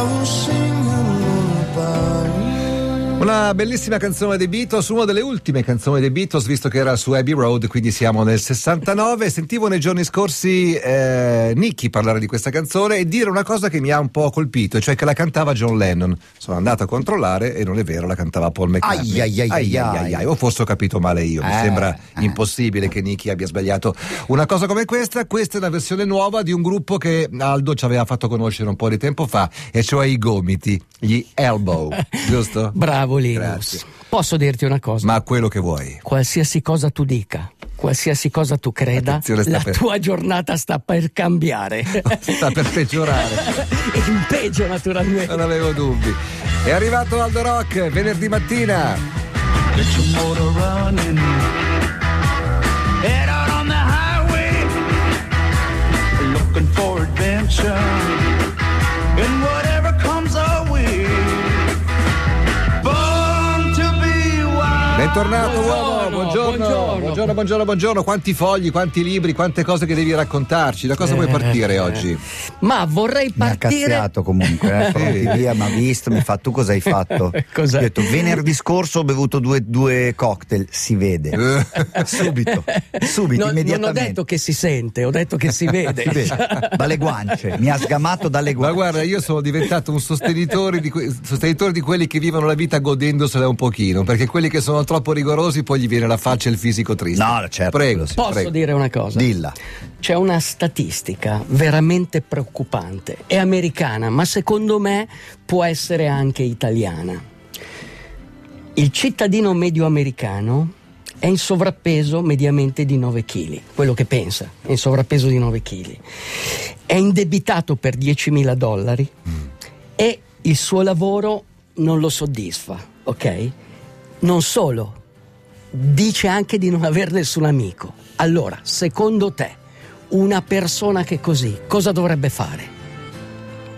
都是 Una bellissima canzone dei Beatles, una delle ultime canzoni dei Beatles, visto che era su Abbey Road, quindi siamo nel 69. Sentivo nei giorni scorsi eh, Nicky parlare di questa canzone e dire una cosa che mi ha un po' colpito, cioè che la cantava John Lennon. Sono andato a controllare e non è vero, la cantava Paul McCartney. Ai, ai, ai, ai, ai. O forse ho capito male io, mi Eh, sembra eh. impossibile che Nicky abbia sbagliato una cosa come questa. Questa è una versione nuova di un gruppo che Aldo ci aveva fatto conoscere un po' di tempo fa, e cioè i gomiti, gli Elbow, giusto? Bravo Grazie. Posso dirti una cosa? Ma quello che vuoi. Qualsiasi cosa tu dica, qualsiasi cosa tu creda, la per- tua giornata sta per cambiare. Sta per peggiorare. In peggio naturalmente. Non avevo dubbi. È arrivato Aldo Rock venerdì mattina. Get your motor running. Bentornato uomo, Buongiorno, buongiorno, buongiorno. buongiorno, buongiorno, buongiorno. Quanti fogli, quanti libri, quante cose che devi raccontarci. Da cosa vuoi partire oggi? Ma vorrei Mi ha partire. cazziato comunque, eh, pronti via, mi ha visto, mi ha fatto tu cosa hai fatto? Cos'è? Ho detto venerdì scorso ho bevuto due, due cocktail, si vede. subito, subito, No, non ho immediatamente. detto che si sente, ho detto che si vede. Si vede. dalle guance, mi ha sgamato dalle Ma guance. guarda, io sono diventato un sostenitore di, que- sostenitore di quelli che vivono la vita godendosela un pochino, perché quelli che sono troppo rigorosi poi gli viene la faccia e il fisico triste. No, certo. Prego, sì, Posso prego. dire una cosa? Dilla. C'è una statistica veramente preoccupante. È americana, ma secondo me può essere anche italiana. Il cittadino medio americano è in sovrappeso mediamente di 9 kg, quello che pensa, è in sovrappeso di 9 kg. È indebitato per 10.000 dollari e il suo lavoro non lo soddisfa, ok? Non solo, dice anche di non avere nessun amico. Allora, secondo te, una persona che così, cosa dovrebbe fare?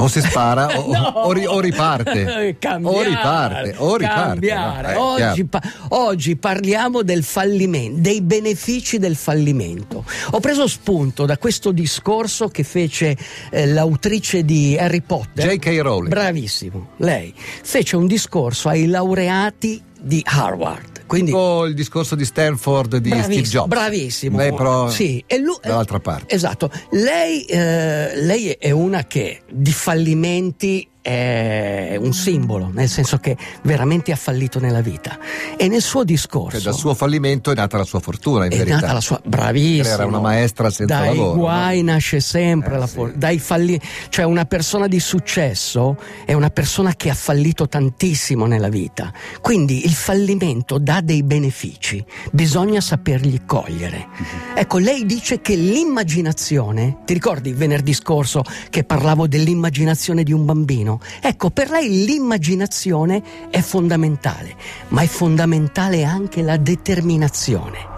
O si spara o, No! o ri- o riparte. Cambiare, o riparte, o riparte. cambiare. Eh, Oggi, pa- oggi parliamo del fallimento, dei benefici del fallimento. Ho preso spunto da questo discorso che fece eh, l'autrice di Harry Potter. J.K. Rowling. Bravissimo, lei fece un discorso ai laureati di Harvard. Quindi Tipo il discorso di Stanford di Steve Jobs. Bravissimo. Lei però Sì, e lui- dall'altra parte. Esatto. Lei, eh, lei è una che di fallimenti è un simbolo, nel senso che veramente ha fallito nella vita. E nel suo discorso. Che dal suo fallimento è nata la sua fortuna, in è verità. nata la sua bravissima. Era una maestra senza dai lavoro, guai nasce sempre Eh, la sì. for- dai falli- cioè una persona di successo è una persona che ha fallito tantissimo nella vita. Quindi il fallimento dà dei benefici, bisogna saperli cogliere. Mhm. Ecco, lei dice che l'immaginazione, ti ricordi venerdì scorso che parlavo dell'immaginazione di un bambino? Ecco, per lei l'immaginazione è fondamentale, ma è fondamentale anche la determinazione.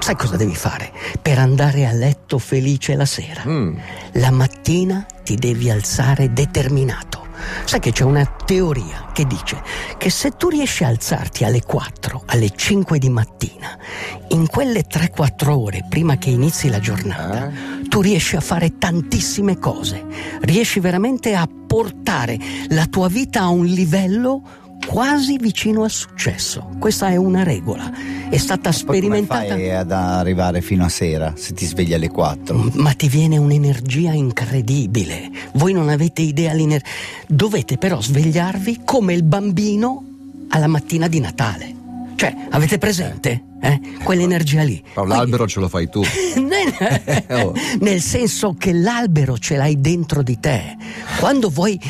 Sai cosa devi fare per andare a letto felice la sera? Mm. La mattina ti devi alzare determinato. Sai che c'è una teoria che dice che se tu riesci a alzarti alle 4, alle 5 di mattina, in quelle 3-4 ore prima che inizi la giornata, tu riesci a fare tantissime cose, riesci veramente a portare la tua vita a un livello quasi vicino al successo. Questa è una regola, è stata Poi come sperimentata. fai ad arrivare fino a sera se ti svegli alle 4? Ma ti viene un'energia incredibile. Voi non avete idea l'energia. Dovete però svegliarvi come il bambino alla mattina di Natale. Cioè, avete presente? Eh? Quell'energia lì. Però l'albero ce lo fai tu. Nel, Oh. nel senso che l'albero ce l'hai dentro di te. Quando vuoi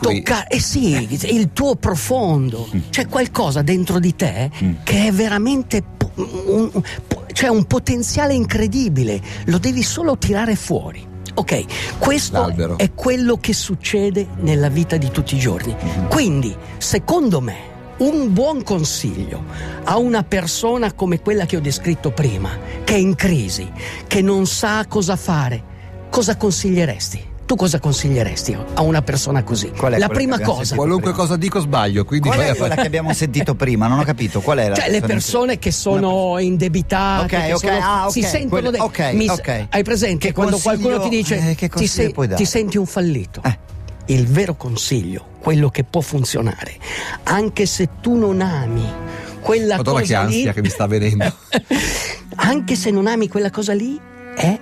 toccare, eh sì, il tuo profondo, c'è qualcosa dentro di te che è veramente. po- un- po- c'è un potenziale incredibile, lo devi solo tirare fuori. Ok, questo L'albero. è quello che succede nella vita di tutti i giorni. Quindi, secondo me, un buon consiglio a una persona come quella che ho descritto prima, che è in crisi, che non sa cosa fare, cosa consiglieresti? Tu cosa consiglieresti a una persona così? Qual è La prima cosa. Qualunque cosa dico sbaglio, quindi Qual è quella che abbiamo sentito prima? Non ho capito. Qual era? Cioè le persone che sono indebitate, Ok, che ok, sono- ah, ok, si sentono quelle- de- ok, mi- ok. Hai presente Che quando qualcuno ti dice eh, che ti, dare? ti senti un fallito? Eh. Il vero consiglio, quello che può funzionare, anche se tu non ami quella Madonna che cosa lì, ansia che mi sta venendo. anche se non ami quella cosa lì, è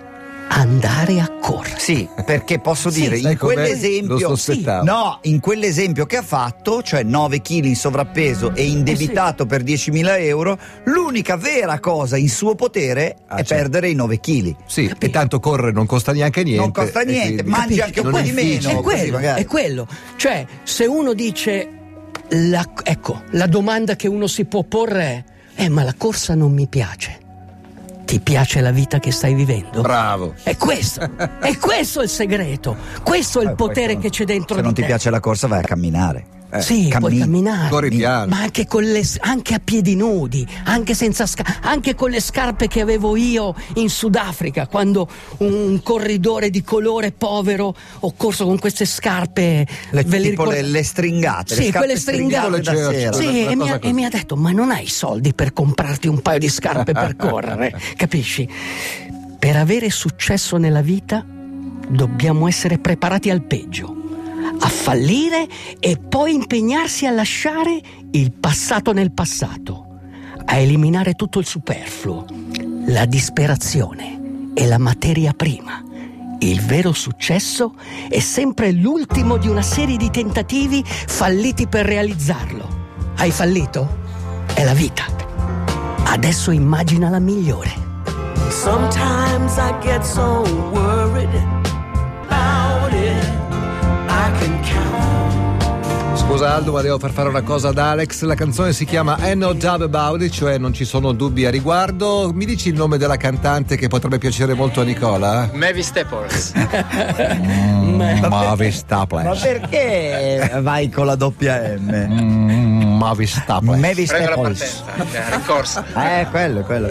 andare a correre. Sì, perché posso Sì, dire, sai in quell'esempio, sì, no, in quell'esempio che ha fatto, cioè 9 kg in sovrappeso e indebitato per 10.000 euro, l'unica vera cosa in suo potere Ah, è certo. perdere i 9 kg. Sì, e tanto correre non costa neanche niente. Non costa niente, mangi Capisci? anche un Non po' di meno. è quello, è quello. Cioè, se uno dice, la, ecco, la domanda che uno si può porre è, eh, ma la corsa non mi piace. Ti piace la vita che stai vivendo? Bravo. È questo, è questo il segreto, questo è il Eh, potere se- che c'è dentro Se di non ti te. piace la corsa vai a camminare. Eh, sì, puoi cammini, camminare, ma anche, con le, anche a piedi nudi, anche, senza sca- anche con le scarpe che avevo io in Sudafrica, quando un corridore di colore povero ho corso con queste scarpe, Le, ve le tipo le, le stringate, le Sì, scarpe quelle stringate. da Leggero, sera. cioè, Sì, e mi, ha, e mi ha detto: Ma non hai i soldi per comprarti un paio di scarpe per correre? Capisci? Per avere successo nella vita dobbiamo essere preparati al peggio, a fallire e poi impegnarsi a lasciare il passato nel passato, a eliminare tutto il superfluo, la disperazione e la materia prima. Il vero successo è sempre l'ultimo di una serie di tentativi falliti per realizzarlo. Hai fallito? È la vita. Adesso immagina la migliore. Sometimes I get so worried Aldo, ma devo far fare una cosa ad Alex. La canzone si chiama I No Doubt About It, cioè non ci sono dubbi a riguardo. Mi dici il nome della cantante che potrebbe piacere molto a Nicola? Mavis Staples. Mm, Mavis Ma Staples. perché vai con la doppia M? Mm, Mavis Staples. Mavis Prendo la Staples. partenza, cioè, ricorsa. Eh, quello, quello.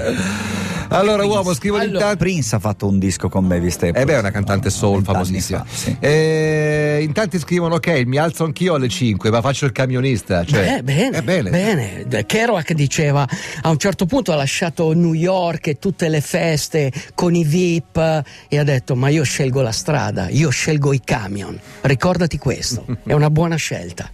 Allora, uomo, scrivo Allora, l'intanto. Prince ha fatto un disco con Mavis Staples. Eh beh, è una cantante soul famosissima. fa, sì. Eh, in tanti scrivono: Ok, mi alzo anch'io alle 5, ma faccio il camionista. Cioè, Eh, bene, eh, bene. bene. Kerouac diceva a un certo punto ha lasciato New York e tutte le feste con i VIP e ha detto ma io scelgo la strada, io scelgo i camion. Ricordati questo, è una buona scelta.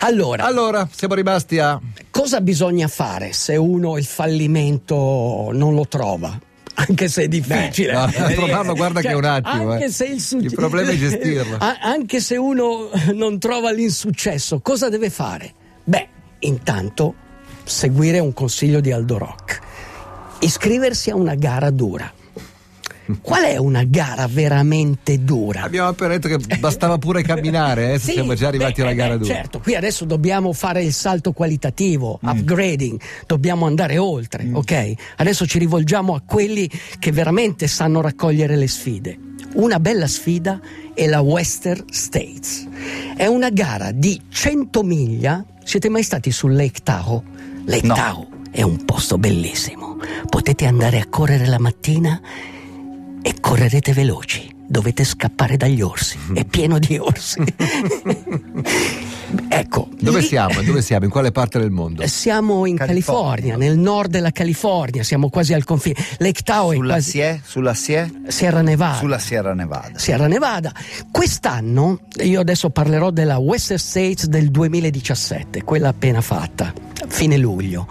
Allora, Allora, siamo rimasti a. cosa bisogna fare se uno il fallimento non lo trova? Anche se è difficile. no, trovarlo, guarda che è un attimo, Anche eh. se il, succe- Il problema è gestirlo. Anche se uno non trova l'insuccesso, cosa deve fare? Beh, intanto seguire un consiglio di Aldo Rock. Iscriversi a una gara dura. Qual è una gara veramente dura? Abbiamo appena detto che bastava pure camminare, eh, Sì, siamo già arrivati beh, alla gara beh, 2. Certo, qui adesso dobbiamo fare il salto qualitativo, upgrading, dobbiamo andare oltre, ok? Adesso ci rivolgiamo a quelli che veramente sanno raccogliere le sfide. Una bella sfida è la Western States. È una gara di 100 miglia. Siete mai stati sul Lake Tahoe? Lake No. Tahoe è un posto bellissimo. Potete andare a correre la mattina e correrete veloci. Dovete scappare dagli orsi. È pieno di orsi. ecco. Dove lì- siamo? Dove siamo? In quale parte del mondo? Eh, Siamo in California. California, nel nord della California, siamo quasi al confine. Lake Tahoe Sulla quasi Sie? Sulla Sie? Sierra Nevada. Sulla Sierra Nevada. Sierra Nevada. Quest'anno, io adesso parlerò della Western States del 2017, quella appena fatta, fine luglio.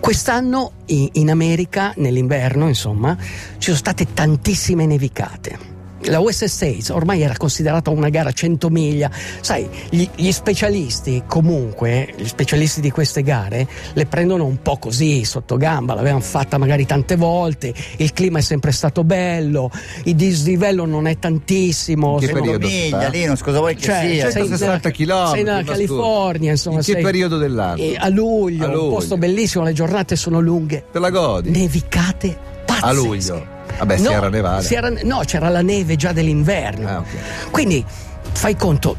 Quest'anno in America, nell'inverno, insomma, ci sono state tantissime nevicate. La Western States ormai era considerata una gara a 100 miglia. Sai, gli, gli specialisti, comunque, gli specialisti di queste gare, le prendono un po' così, sotto gamba. L'avevano fatta magari tante volte, il clima è sempre stato bello, il dislivello non è tantissimo. Che sono-? Miglia, Linus, cosa vuoi che cioè, sia? sei, 160 nella- chilometri, sei nella scusa. California, insomma. In che sei- periodo dell'anno? Eh, a luglio, A un luglio. posto bellissimo, le giornate sono lunghe. Te la godi? Nevicate pazzesche. A luglio. Vabbè, No, Sierra Nevada. Sierra- no, c'era la neve già dell'inverno. Ah, ok. Quindi fai conto,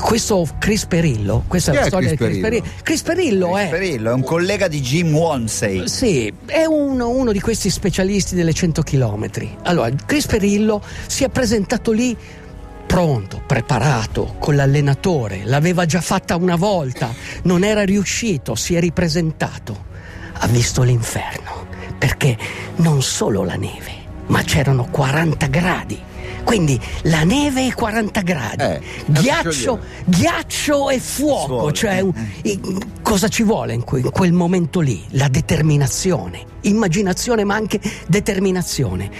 questo Chris Perillo, questa Chi è la storia Chris di Chris Perillo? Perillo. Chris Perillo è Perillo è un collega di Jim Wonsey. sì, è uno, uno di questi specialisti delle 100 km. Allora, Chris Perillo si è presentato lì pronto, preparato, con l'allenatore, l'aveva già fatta una volta, non era riuscito, si è ripresentato. Ha visto l'inferno, perché non solo la neve, ma c'erano 40 gradi. Quindi la neve e 40 gradi, Eh, ghiaccio, ghiaccio e fuoco, Suolo. cioè un- i- cosa ci vuole in, que- in quel momento lì? La determinazione, immaginazione ma anche determinazione.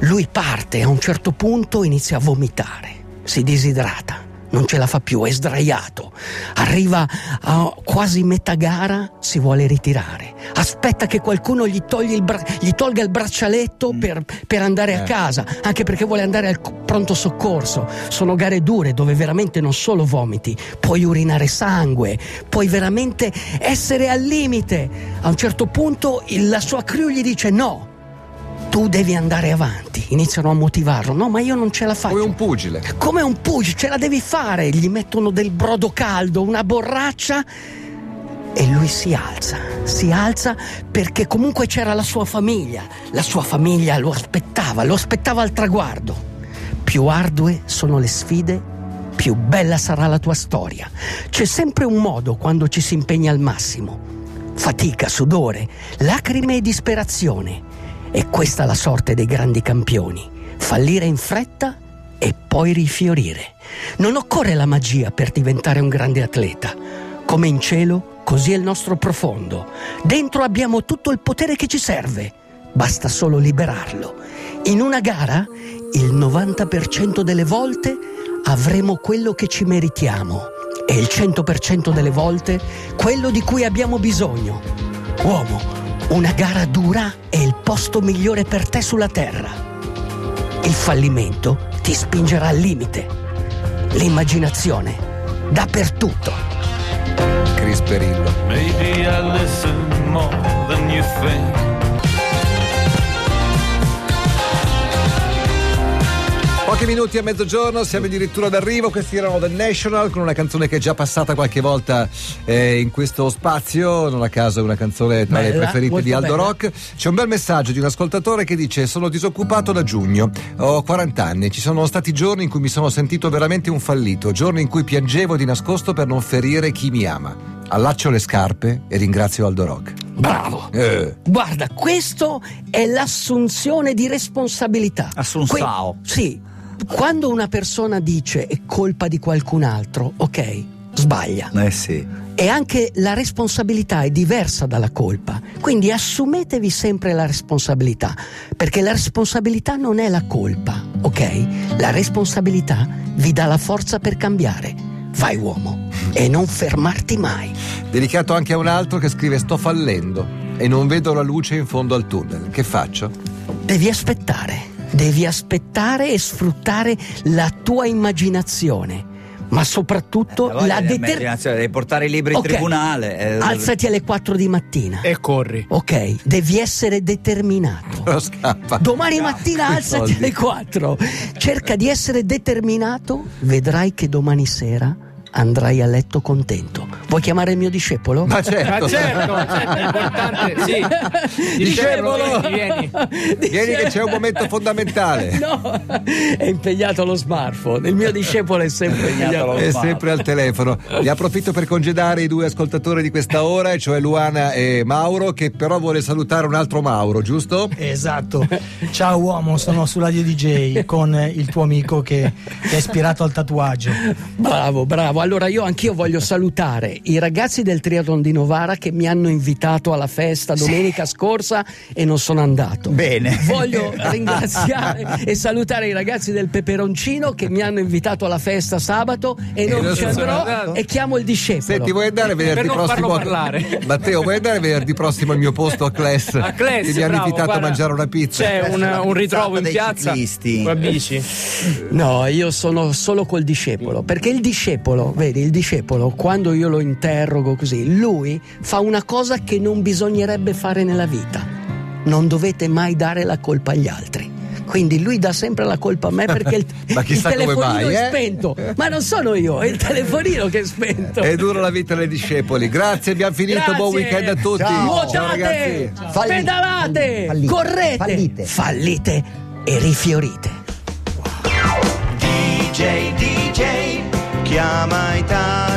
Lui parte a un certo punto inizia a vomitare, si disidrata. Non ce la fa più, è sdraiato. Arriva a quasi metà gara, si vuole ritirare. Aspetta che qualcuno gli, togli il bra- gli tolga il braccialetto per, per andare a Eh. casa, anche perché vuole andare al pronto soccorso. Sono gare dure dove veramente non solo vomiti, puoi urinare sangue, puoi veramente essere al limite. A un certo punto il- la sua crew gli dice no. Tu devi andare avanti, iniziano a motivarlo. No, ma io non ce la faccio. Come un pugile. Come un pugile, ce la devi fare. Gli mettono del brodo caldo, una borraccia e lui si alza. Si alza perché comunque c'era la sua famiglia. La sua famiglia lo aspettava, lo aspettava al traguardo. Più ardue sono le sfide, più bella sarà la tua storia. C'è sempre un modo quando ci si impegna al massimo. Fatica, sudore, lacrime e disperazione. E questa è la sorte dei grandi campioni. Fallire in fretta e poi rifiorire. Non occorre la magia per diventare un grande atleta. Come in cielo, così è il nostro profondo. Dentro abbiamo tutto il potere che ci serve. Basta solo liberarlo. In una gara, il 90% delle volte avremo quello che ci meritiamo e il 100% delle volte quello di cui abbiamo bisogno. Uomo, una gara dura è il posto migliore per te sulla terra. Il fallimento ti spingerà al limite. L'immaginazione, dappertutto. Chris Perillo. Maybe I listen more than you think. Pochi minuti a mezzogiorno, siamo addirittura d'arrivo. Questi erano The National con una canzone che è già passata qualche volta eh, in questo spazio. Non a caso è una canzone tra le Bella, preferite molto di Aldo bella. Rock. C'è un bel messaggio di un ascoltatore che dice: Sono disoccupato da giugno, ho 40 anni. Ci sono stati giorni in cui mi sono sentito veramente un fallito, giorni in cui piangevo di nascosto per non ferire chi mi ama. Allaccio le scarpe e ringrazio Aldo Rock. Bravo. Eh. Guarda, questo è l'assunzione di responsabilità. Assunzao. sì. Quando una persona dice è colpa di qualcun altro, ok, sbaglia. Eh sì. E anche la responsabilità è diversa dalla colpa. Quindi assumetevi sempre la responsabilità, perché la responsabilità non è la colpa, ok? La responsabilità vi dà la forza per cambiare. Vai uomo e non fermarti mai. Dedicato anche a un altro che scrive: Sto fallendo e non vedo la luce in fondo al tunnel. Che faccio? Devi aspettare, devi aspettare e sfruttare la tua immaginazione, ma soprattutto Eh, la determinazione, devi portare i libri Ok. in tribunale. eh, Alzati alle 4 di mattina. E corri. Ok, devi essere determinato. Però scappa. Domani mattina alzati soldi. alle 4. Cerca di essere determinato, vedrai che domani sera andrai a letto contento. Vuoi chiamare il mio discepolo? Ma certo. Ma certo, certo, è importante, sì. Discepolo! vieni, vieni. Vieni che c'è un momento fondamentale. No, è impegnato allo smartphone. Il mio discepolo è sempre impegnato allo È smartphone. sempre al telefono. Ne approfitto per congedare i due ascoltatori di questa ora, cioè Luana e Mauro, che però vuole salutare un altro Mauro, giusto? Esatto. Ciao uomo, sono su Radio DJ con il tuo amico che ti ha ispirato al tatuaggio. Bravo, bravo. Allora io anch'io voglio salutare i ragazzi del Triathlon di Novara che mi hanno invitato alla festa domenica scorsa e non sono andato. Bene. Voglio ringraziare e salutare i ragazzi del Peperoncino che mi hanno invitato alla festa sabato e non non ci andrò andato. e chiamo il discepolo. Senti, vuoi andare venerdì Per prossimo? parlare. Matteo, vuoi andare venerdì prossimo al mio posto a Class? A Class, Che mi hanno invitato guarda, a mangiare una pizza. C'è un, un ritrovo in piazza ciclisti. con la bici. No, io sono solo col discepolo, perché il discepolo, vedi, il discepolo, quando io lo interrogo così, lui fa una cosa che non bisognerebbe fare nella vita. Non dovete mai dare la colpa agli altri. Quindi lui dà sempre la colpa a me perché il, il telefonino mai, è eh? spento. Ma non sono io, è il telefonino che è spento. È dura la vita dei discepoli. Grazie, abbiamo finito. Grazie. Buon weekend a tutti. Nuotate, pedalate, fallite, correte, fallite. fallite e rifiorite. DJ, DJ, chiama Italia.